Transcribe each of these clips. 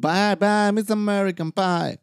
Bye bye, Miss American Pie.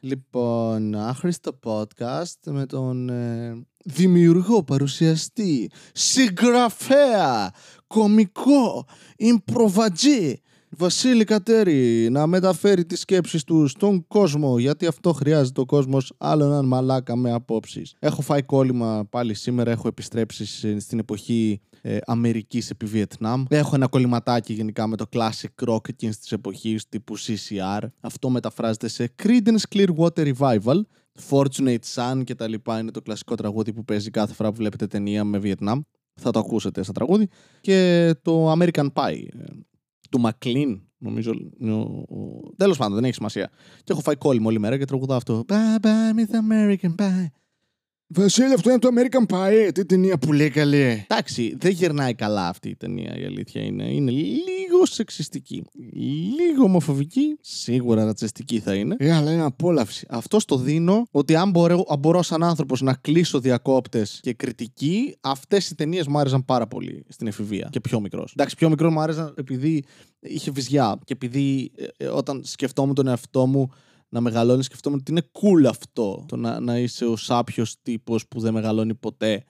Λοιπόν, άχρηστο podcast με τον ε, δημιουργό, παρουσιαστή, συγγραφέα, κομικό, ιμπροβατζή, Βασίλη Κατέρη να μεταφέρει τις σκέψεις του στον κόσμο γιατί αυτό χρειάζεται ο κόσμος άλλο έναν μαλάκα με απόψεις. Έχω φάει κόλλημα πάλι σήμερα, έχω επιστρέψει στην εποχή ε, Αμερικής επί Βιετνάμ. Έχω ένα κολληματάκι γενικά με το classic rock εκείνης της εποχής τύπου CCR. Αυτό μεταφράζεται σε Creedence Clearwater Revival. Fortunate Sun και τα λοιπά είναι το κλασικό τραγούδι που παίζει κάθε φορά που βλέπετε ταινία με Βιετνάμ. Θα το ακούσετε στα τραγούδι. Και το American Pie ε, του Μακλίν, νομίζω. Τέλος πάντων, δεν έχει σημασία. Και έχω φάει κόλλημα όλη μέρα και τραγουδάω αυτό. Bye bye, Miss American Pie. Βασίλη, αυτό είναι το American Pie. Τι ταινία που λέει καλή. Εντάξει, δεν γερνάει καλά αυτή η ταινία, η αλήθεια είναι. Είναι λίγο σεξιστική. Λίγο ομοφοβική. Σίγουρα ρατσιστική θα είναι. Ε, αλλά είναι απόλαυση. Αυτό το δίνω ότι αν μπορώ, αν μπορώ σαν άνθρωπος να κλείσω διακόπτες και κριτική, αυτές οι ταινίες μου άρεσαν πάρα πολύ στην εφηβεία και πιο μικρός. Εντάξει, πιο μικρός μου άρεσαν επειδή είχε βυζιά και επειδή ε, ε, όταν σκεφτόμουν τον εαυτό μου να μεγαλώνει, σκεφτόμουν ότι είναι cool αυτό. Το να, να είσαι ο σάπιος τύπος που δεν μεγαλώνει ποτέ.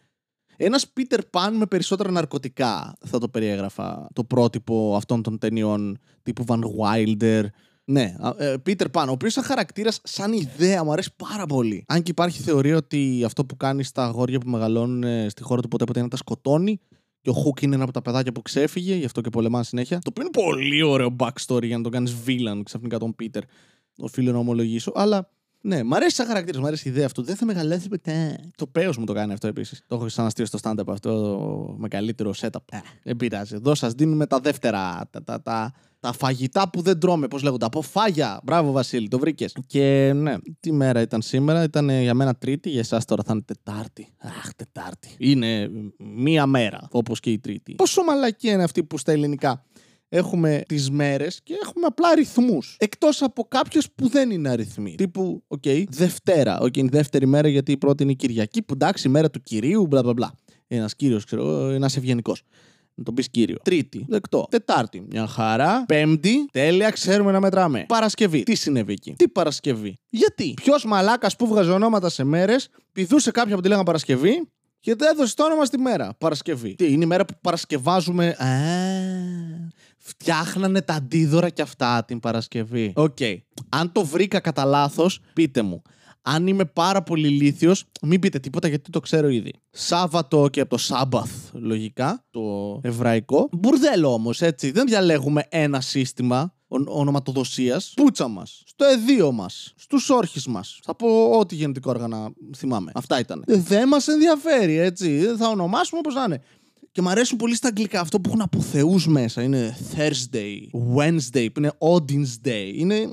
Ένας Peter Pan με περισσότερα ναρκωτικά θα το περιέγραφα. Το πρότυπο αυτών των ταινιών τύπου Van Wilder. Ναι, ε, Peter Pan, ο οποίος σαν χαρακτήρας, σαν ιδέα, μου αρέσει πάρα πολύ. Αν και υπάρχει θεωρία ότι αυτό που κάνει στα αγόρια που μεγαλώνουν ε, στη χώρα του ποτέ ποτέ είναι να τα σκοτώνει. Και ο Χουκ είναι ένα από τα παιδάκια που ξέφυγε, γι' αυτό και πολεμά συνέχεια. Το οποίο είναι πολύ ωραίο backstory για να τον κάνεις villain ξαφνικά τον Peter οφείλω να ομολογήσω. Αλλά ναι, μ' αρέσει σαν χαρακτήρας, μ' αρέσει η ιδέα αυτού. Δεν θα μεγαλώσει ποτέ. Το παίο μου το κάνει αυτό επίσης. Το έχω ξαναστεί στο stand-up αυτό με καλύτερο setup. Ε, δεν πειράζει. Εδώ σας δίνουμε τα δεύτερα. Τα, τα, τα, τα φαγητά που δεν τρώμε, πώς λέγονται. Από φάγια. Μπράβο, Βασίλη, το βρήκες. Και ναι, τι μέρα ήταν σήμερα. Ήταν για μένα Τρίτη, για εσάς τώρα θα είναι Τετάρτη. Αχ, Τετάρτη. Είναι μία μέρα, όπως και η Τρίτη. Πόσο μαλακία είναι αυτή που στα ελληνικά; Έχουμε τις μέρες και έχουμε απλά αριθμούς. Εκτός από κάποιες που δεν είναι αριθμοί. Τύπου, οκ, okay, Δευτέρα. Οκ, okay, δεύτερη μέρα γιατί η πρώτη είναι η Κυριακή, που εντάξει, η μέρα του κυρίου, μπλα μπλα μπλα. Ένας κύριος, ξέρω, ένας ευγενικός. Να τον πεις κύριο. Τρίτη, δεκτό. Τετάρτη, μια χαρά. Πέμπτη, τέλεια, ξέρουμε να μετράμε. Παρασκευή, τι συνέβη εκεί; Τι Παρασκευή; Γιατί; Ποιος μαλάκας που βγαζε ονόματα σε μέρες, πηδούσε κάποια που τη λέγανε Παρασκευή και δεν έδωσε το όνομα στη μέρα. Παρασκευή. Τι, είναι η μέρα που παρασκευάζουμε. Α, φτιάχνανε τα αντίδωρα και αυτά την Παρασκευή. Οκ. Okay. Αν το βρήκα κατά λάθος, πείτε μου. Αν είμαι πάρα πολύ ηλίθιος, μην πείτε τίποτα γιατί το ξέρω ήδη. Σάββατο και από το Sabbath, λογικά, το εβραϊκό. Μπουρδέλο όμως, έτσι. Δεν διαλέγουμε ένα σύστημα ονοματοδοσίας. Πούτσα μας. Στο αιδοίο μας. Στους όρχεις μας. Θα πω ό,τι γεννητικά όργανα θυμάμαι. Αυτά ήταν. Δεν μας ενδιαφέρει, έτσι. Δεν θα ονομάσουμε όπως να είναι. Και μου αρέσουν πολύ στα αγγλικά αυτό που έχουν από θεού μέσα. Είναι Thursday, Wednesday, που είναι Odin's Day. Είναι ε,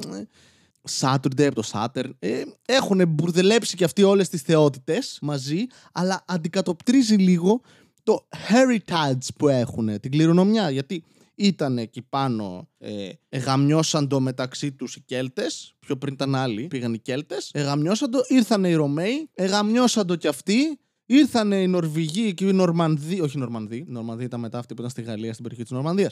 Saturday από το Saturn. Ε, έχουν μπουρδελέψει και αυτοί όλες τις θεότητες μαζί, αλλά αντικατοπτρίζει λίγο το heritage που έχουν, την κληρονομιά. Γιατί ήταν εκεί πάνω, ε, γαμιώσαν το μεταξύ τους οι Κέλτες. Πιο πριν ήταν άλλοι, πήγαν οι Κέλτες. Εγαμιώσαν το, ήρθαν οι Ρωμαίοι, εγαμιώσαν το κι αυτοί. Ήρθαν οι Νορβηγοί και οι Νορμανδοί, όχι οι Νορμανδοί, οι Νορμανδοί ήταν μετά αυτοί που ήταν στη Γαλλία, στην περιοχή της Νορμανδίας.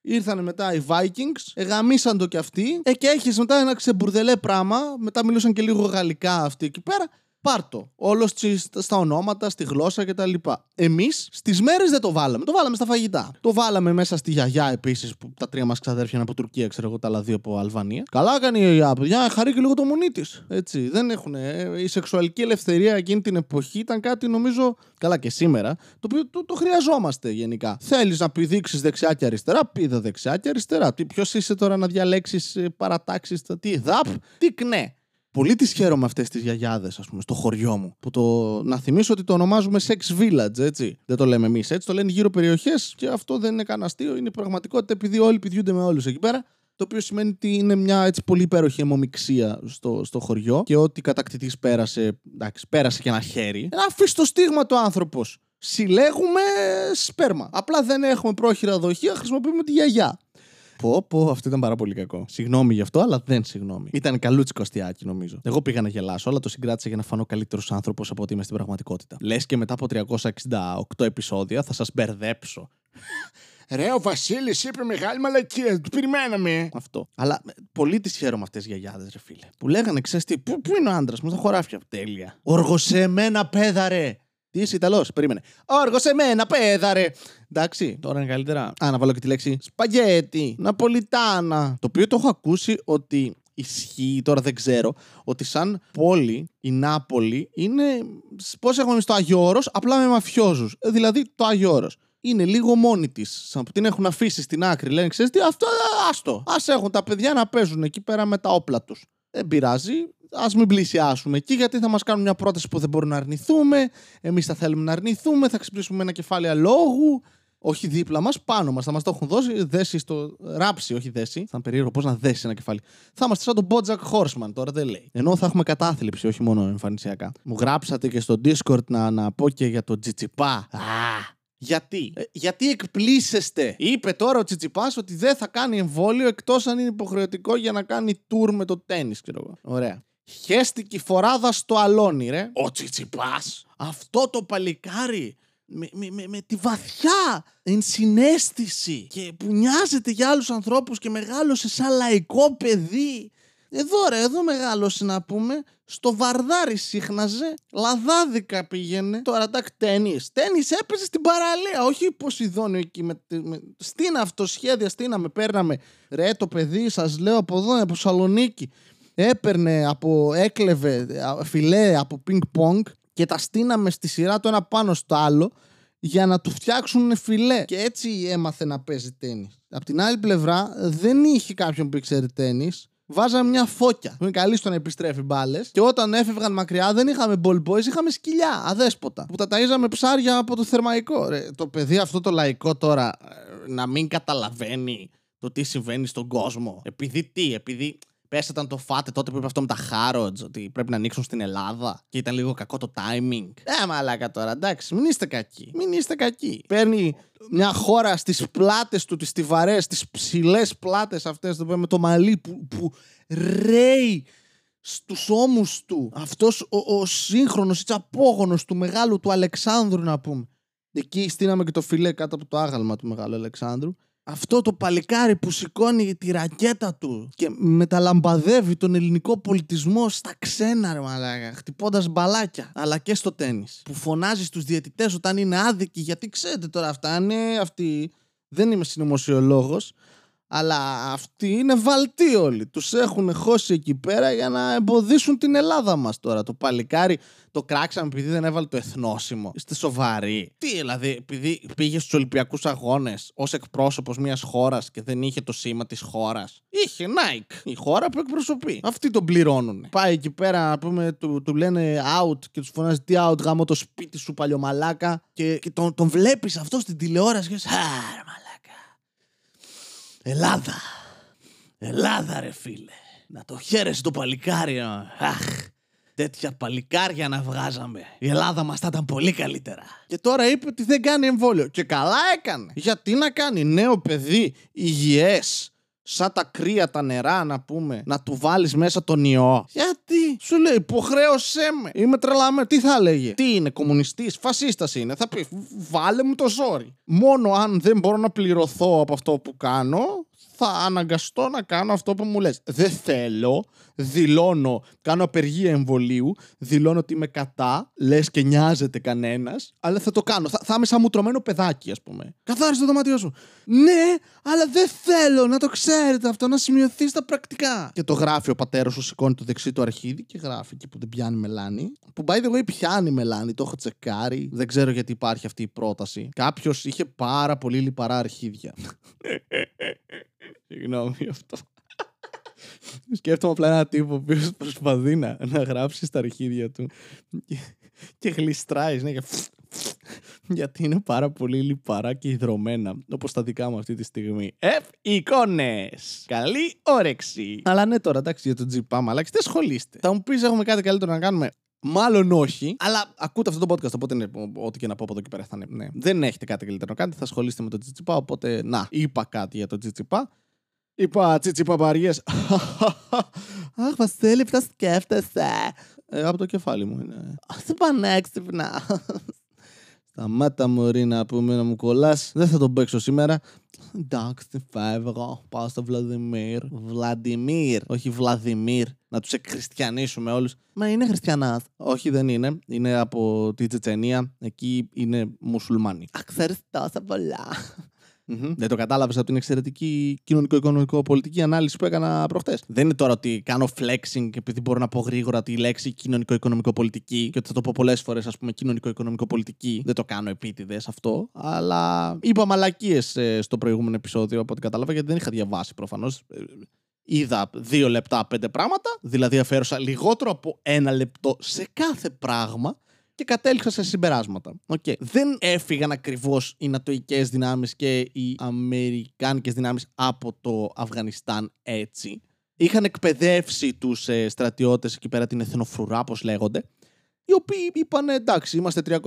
Ήρθαν μετά οι Vikings, εγαμίσαν το κι αυτοί, ε, και έχεις μετά ένα ξεμπουρδελέ πράγμα. Μετά μιλούσαν και λίγο γαλλικά αυτοί εκεί πέρα. Πάρτο. Όλος στα ονόματα, στη γλώσσα κτλ. Εμείς στις μέρες δεν το βάλαμε. Το βάλαμε στα φαγητά. Το βάλαμε μέσα στη γιαγιά επίσης που τα τρία μας ξαδέρφια είναι από Τουρκία, ξέρω εγώ, τα άλλα δύο από Αλβανία. Καλά κάνει η γιαγιά, παιδιά, χαρεί και λίγο το μονί της. Έτσι. Δεν έχουν. Η σεξουαλική ελευθερία εκείνη την εποχή ήταν κάτι νομίζω. Καλά και σήμερα. Το οποίο το, το χρειαζόμαστε γενικά. Θέλεις να πηδήξει δεξιά και αριστερά, πήδα δεξιά και αριστερά. Ποιος είσαι τώρα να διαλέξεις ε, παρατάξεις. Τι δαπ, τι κνέ πολύ τις χαίρομαι αυτές τις γιαγιάδες, ας πούμε, στο χωριό μου. Που το... Να θυμίσω ότι το ονομάζουμε sex village, έτσι. Δεν το λέμε εμείς έτσι, το λένε γύρω περιοχές και αυτό δεν είναι κανένα αστείο, είναι πραγματικότητα επειδή όλοι πηδιούνται με όλους εκεί πέρα. Το οποίο σημαίνει ότι είναι μια έτσι πολύ υπέροχη αιμομηξία στο, στο χωριό και ότι κατακτητής πέρασε, εντάξει, πέρασε και ένα χέρι. Να αφήσει το στίγμα του άνθρωπος. Συλλέγουμε σπέρμα. Απλά δεν έχουμε πρόχειρα δοχεία, χρησιμοποιούμε τη γιαγιά. Πω, πω, αυτό ήταν πάρα πολύ κακό. Συγγνώμη γι' αυτό, αλλά δεν συγγνώμη. Ήταν καλούτσικο αστιάκι, νομίζω. Εγώ πήγα να γελάσω, αλλά το συγκράτησα για να φανώ καλύτερος άνθρωπος από ότι είμαι στην πραγματικότητα. Λες και μετά από 368 επεισόδια θα σας μπερδέψω. Ρε, ο Βασίλης είπε μεγάλη μαλακία. Του περιμέναμε. Αυτό. Αλλά ε, πολύ τις χαίρομαι αυτές τις γιαγιάδες, ρε φίλε. Που λέγανε, ξέρεις τι, πού, πού είναι ο άντρας μου, στα χωράφια. Τέλεια. Οργοσεμένα πέδαρε. Τι είσαι Ιταλός, περίμενε. Οργοσεμένα πέδαρε. Εντάξει, τώρα είναι καλύτερα. Α, να βάλω και τη λέξη σπαγγέτι, ναπολιτάνα. Το οποίο το έχω ακούσει ότι ισχύει, τώρα δεν ξέρω, ότι σαν πόλη η Νάπολη είναι. Πώς έχουμε εμείς το Άγιο Όρος, απλά με μαφιόζους. Δηλαδή το Άγιο Όρος. Είναι λίγο μόνη της. Σαν που την έχουν αφήσει στην άκρη. Λένε, ξέρεις τι, αυτό ε, άστο. Α έχουν τα παιδιά να παίζουν εκεί πέρα με τα όπλα τους. Δεν πειράζει. Α μην πλησιάσουμε εκεί, γιατί θα μας κάνουν μια πρόταση που δεν μπορούμε να αρνηθούμε. Εμείς θα θέλουμε να αρνηθούμε, θα ξυπνήσουμε ένα κεφάλαιο λόγου. Όχι δίπλα μας, πάνω μας. Θα μας το έχουν δώσει, δέσει στο. ράψει, όχι δέσει. Θα είναι περίεργο πώς να δέσει ένα κεφάλι. Θα είμαστε σαν τον Bojack Horseman, τώρα δεν λέει. Ενώ θα έχουμε κατάθλιψη, όχι μόνο εμφανισιακά. Μου γράψατε και στο Discord να, να πω και για το Τζιτσιπά. Α, γιατί; Ε, γιατί εκπλήσεστε; Είπε τώρα ο Τσιτσιπά ότι δεν θα κάνει εμβόλιο εκτός αν είναι υποχρεωτικό για να κάνει tour με το τέννη, ξέρω εγώ. Ωραία. Χέστηκε η φοράδα στο αλόνι, ρε. Ο Τσιτσιπάς. Αυτό το παλικάρι με, με, με, με τη βαθιά ενσυναίσθηση και που νοιάζεται για άλλους ανθρώπους και μεγάλωσε σαν λαϊκό παιδί. Εδώ ρε, εδώ μεγάλωσε να πούμε, στο Βαρδάρι σύχναζε, λαδάδικα πήγαινε. Τώρα εντάξει, τέννη. Τέννη έπαιζε στην παραλία, όχι Ποσειδόνιο εκεί. Με, με, στην αυτοσχέδια, στείναμε, παίρναμε. Ρε, το παιδί, σας λέω από εδώ, από Σαλονίκη. Έπαιρνε από, έκλεβε φιλέ από πινκ πονγκ και τα στείναμε στη σειρά το ένα πάνω στο άλλο για να του φτιάξουν φιλέ. Και έτσι έμαθε να παίζει τέννη. Απ' την άλλη πλευρά δεν είχε κάποιον που ήξερε τέννη. Βάζαμε μια φώκια που είναι καλή στο να επιστρέφει μπάλες. Και όταν έφευγαν μακριά δεν είχαμε ball boys, είχαμε σκυλιά, αδέσποτα. Που τα ταΐζαμε ψάρια από το θερμαϊκό. Ρε, το παιδί αυτό το λαϊκό τώρα ε, να μην καταλαβαίνει το τι συμβαίνει στον κόσμο. Επειδή τι, επειδή Πες όταν το φάτε τότε που είπε αυτό με τα Χάροτζ, ότι πρέπει να ανοίξουν στην Ελλάδα και ήταν λίγο κακό το timing. Ε, μαλάκα τώρα, εντάξει, μην είστε κακοί. Μην είστε κακοί. Παίρνει μια χώρα στις πλάτες του, τις στιβαρές, τις ψηλές πλάτες αυτές με το μαλλί που, που ρέει στους ώμους του. Αυτός ο, ο σύγχρονος ή τσαπόγονο του μεγάλου του Αλεξάνδρου, να πούμε. Εκεί στείναμε και το φιλέ κάτω από το άγαλμα του μεγάλου Αλεξάνδρου αυτό το παλικάρι που σηκώνει τη ρακέτα του και μεταλαμπαδεύει τον ελληνικό πολιτισμό στα ξένα, ρε μαλάκα, χτυπώντας μπαλάκια, αλλά και στο τέννη. Που φωνάζει στους διαιτητές όταν είναι άδικοι, γιατί ξέρετε τώρα αυτά είναι αυτοί. Δεν είμαι συνωμοσιολόγος, αλλά αυτοί είναι βαλτοί όλοι. Τους έχουν χώσει εκεί πέρα για να εμποδίσουν την Ελλάδα μας τώρα. Το παλικάρι το κράξαμε επειδή δεν έβαλε το εθνόσημο. Είστε σοβαροί. Τι δηλαδή, επειδή πήγε στους Ολυμπιακούς Αγώνες ως εκπρόσωπος μιας χώρας και δεν είχε το σήμα της χώρας. Είχε Nike, η χώρα που εκπροσωπεί. Αυτοί τον πληρώνουν. Πάει εκεί πέρα, να πούμε, του, του λένε out και τους φωνάζει τι out, γάμο το σπίτι σου παλιωμαλάκα. Και, και τον, τον βλέπεις αυτό στην τηλεόραση και Ελλάδα. Ελλάδα ρε φίλε. Να το χαίρεσαι το παλικάρι. Αχ. Τέτοια παλικάρια να βγάζαμε. Η Ελλάδα μας θα ήταν πολύ καλύτερα. Και τώρα είπε ότι δεν κάνει εμβόλιο. Και καλά έκανε. Γιατί να κάνει νέο παιδί υγιές σαν τα κρύα τα νερά να πούμε, να του βάλεις μέσα τον ιό. Γιατί, σου λέει, υποχρέωσέ με. Είμαι τρελαμένο. Τι θα λέγε, Τι είναι, κομμουνιστής, φασίστας είναι. Θα πει, βάλε μου το ζόρι. Μόνο αν δεν μπορώ να πληρωθώ από αυτό που κάνω, θα αναγκαστώ να κάνω αυτό που μου λες. Δεν θέλω, δηλώνω, κάνω απεργία εμβολίου, δηλώνω ότι είμαι κατά, λες και νοιάζεται κανένας, αλλά θα το κάνω. Θα, θα είμαι σαν μουτρωμένο παιδάκι, ας πούμε. Καθάρισε το δωμάτιό σου. Ναι, αλλά δεν θέλω να το ξέρετε αυτό, να σημειωθεί στα πρακτικά. Και το γράφει ο πατέρας σου, σηκώνει το δεξί του αρχίδι και γράφει εκεί που δεν πιάνει μελάνη. Που by the way πιάνει μελάνη, το έχω τσεκάρει. Δεν ξέρω γιατί υπάρχει αυτή η πρόταση. Κάποιος είχε πάρα πολύ λιπαρά αρχίδια. Συγγνώμη αυτό. Σκέφτομαι απλά ένα τύπο που προσπαθεί να, να γράψει στα αρχίδια του και, και γλιστράει. Ναι, γιατί είναι πάρα πολύ λιπαρά και υδρωμένα, όπως τα δικά μου αυτή τη στιγμή. Εφ, εικόνες! Καλή όρεξη! Αλλά ναι τώρα, εντάξει, για το τζιπάμα, αλλά δεν σχολείστε. Θα μου πεις έχουμε κάτι καλύτερο να κάνουμε. Μάλλον όχι, αλλά ακούτε αυτό το podcast, οπότε ναι, ό,τι και να πω από εδώ και πέρα θα είναι. Ναι. Δεν έχετε κάτι καλύτερο να κάνετε, θα ασχολείστε με το τζιτσιπά, οπότε να, είπα κάτι για το τζιτσιπά. Είπα τσιτσιπαπαριές. Αχ, Βασίλη, τα σκέφτεσαι. Ε, από το κεφάλι μου είναι. Αχ, πανέξυπνα. Σταμάτα μωρή να πούμε να μου κολλάς. Δεν θα τον παίξω σήμερα. Εντάξει, φεύγω. Πάω στο Βλαδιμίρ. Βλαντιμίρ, όχι Βλαδιμίρ. Να τους εκχριστιανίσουμε όλους. Μα είναι χριστιανάς. Όχι, δεν είναι. Είναι από τη Τσετσενία. Εκεί είναι μουσουλμάνοι. Αχ, ξέρεις τόσα πολλά. Mm-hmm. Δεν το κατάλαβες από την εξαιρετική κοινωνικο-οικονομικό-πολιτική ανάλυση που έκανα προχτές. Δεν είναι τώρα ότι κάνω flexing επειδή μπορώ να πω γρήγορα τη λέξη κοινωνικο-οικονομικό-πολιτική και ότι θα το πω πολλές φορές, ας πούμε, κοινωνικο-οικονομικό-πολιτική. Δεν το κάνω επίτηδες αυτό. Αλλά είπα μαλακίες ε, στο προηγούμενο επεισόδιο από ό,τι κατάλαβα γιατί δεν είχα διαβάσει προφανώς. Ε, είδα δύο λεπτά πέντε πράγματα, δηλαδή αφαίρωσα λιγότερο από ένα λεπτό σε κάθε πράγμα και κατέληξα σε συμπεράσματα. Okay. Δεν έφυγαν ακριβώς οι νατοικέ δυνάμεις και οι αμερικάνικες δυνάμεις από το Αφγανιστάν έτσι. Είχαν εκπαιδεύσει τους ε, στρατιώτες εκεί πέρα, την εθνοφρουρά, όπω λέγονται, οι οποίοι είπαν εντάξει, είμαστε 300.000,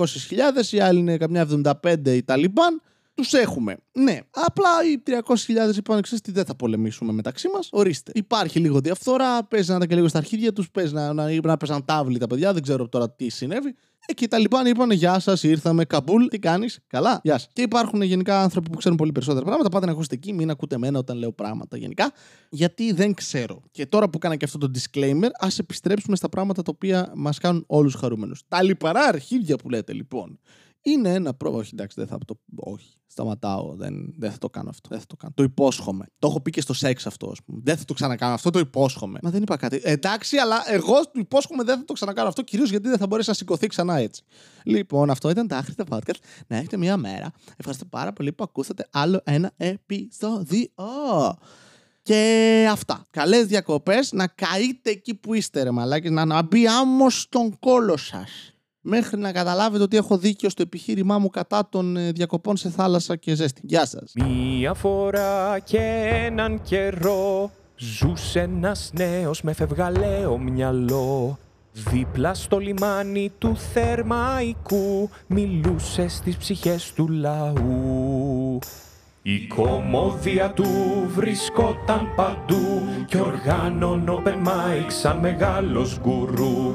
οι άλλοι είναι καμιά 75 οι Ταλιμπάν, τους έχουμε. Ναι, απλά οι 300.000 είπαν ξέρεις τι δεν θα πολεμήσουμε μεταξύ μας. Ορίστε. Υπάρχει λίγο διαφθορά, παίζανε και λίγο στα αρχίδια τους, παίζανε να, να, να παίζαν τάβλη τα παιδιά, δεν ξέρω τώρα τι συνέβη. Ε, και τα λοιπά είπαν Γεια σας, ήρθαμε. Καμπούλ, τι κάνεις; Καλά, γεια σας. Και υπάρχουν γενικά άνθρωποι που ξέρουν πολύ περισσότερα πράγματα. Πάτε να ακούσετε εκεί, μην ακούτε εμένα όταν λέω πράγματα γενικά. Γιατί δεν ξέρω. Και τώρα που κάνα και αυτό το disclaimer, ας επιστρέψουμε στα πράγματα τα οποία μας κάνουν όλους χαρούμενους. Τα λιπαρά αρχίδια που λέτε λοιπόν είναι ένα πρόβλημα. Όχι, εντάξει, δεν θα το. Όχι, σταματάω. Δεν, δεν θα το κάνω αυτό. Δεν θα το κάνω. Το υπόσχομαι. Το έχω πει και στο σεξ αυτό, ας πούμε. Δεν θα το ξανακάνω. Αυτό το υπόσχομαι. Μα δεν είπα κάτι. Εντάξει, αλλά εγώ το υπόσχομαι δεν θα το ξανακάνω αυτό, κυρίως γιατί δεν θα μπορέσει να σηκωθεί ξανά έτσι. Λοιπόν, αυτό ήταν τα άχρηστα podcast. Να έχετε μία μέρα. Ευχαριστώ πάρα πολύ που ακούσατε άλλο ένα επεισόδιο. Και αυτά. Καλές διακοπές. Να καείτε εκεί που είστε ρε μαλάκες. Να, να μπει άμμος στον κόλο σας μέχρι να καταλάβετε ότι έχω δίκιο στο επιχείρημά μου κατά των ε, διακοπών σε θάλασσα και ζέστη. Γεια σας. Μία φορά και έναν καιρό ζούσε ένας νέος με φευγαλαίο μυαλό Δίπλα στο λιμάνι του Θερμαϊκού μιλούσε στις ψυχές του λαού η κομμόδια του βρισκόταν παντού και οργάνων open mic σαν μεγάλος γκουρού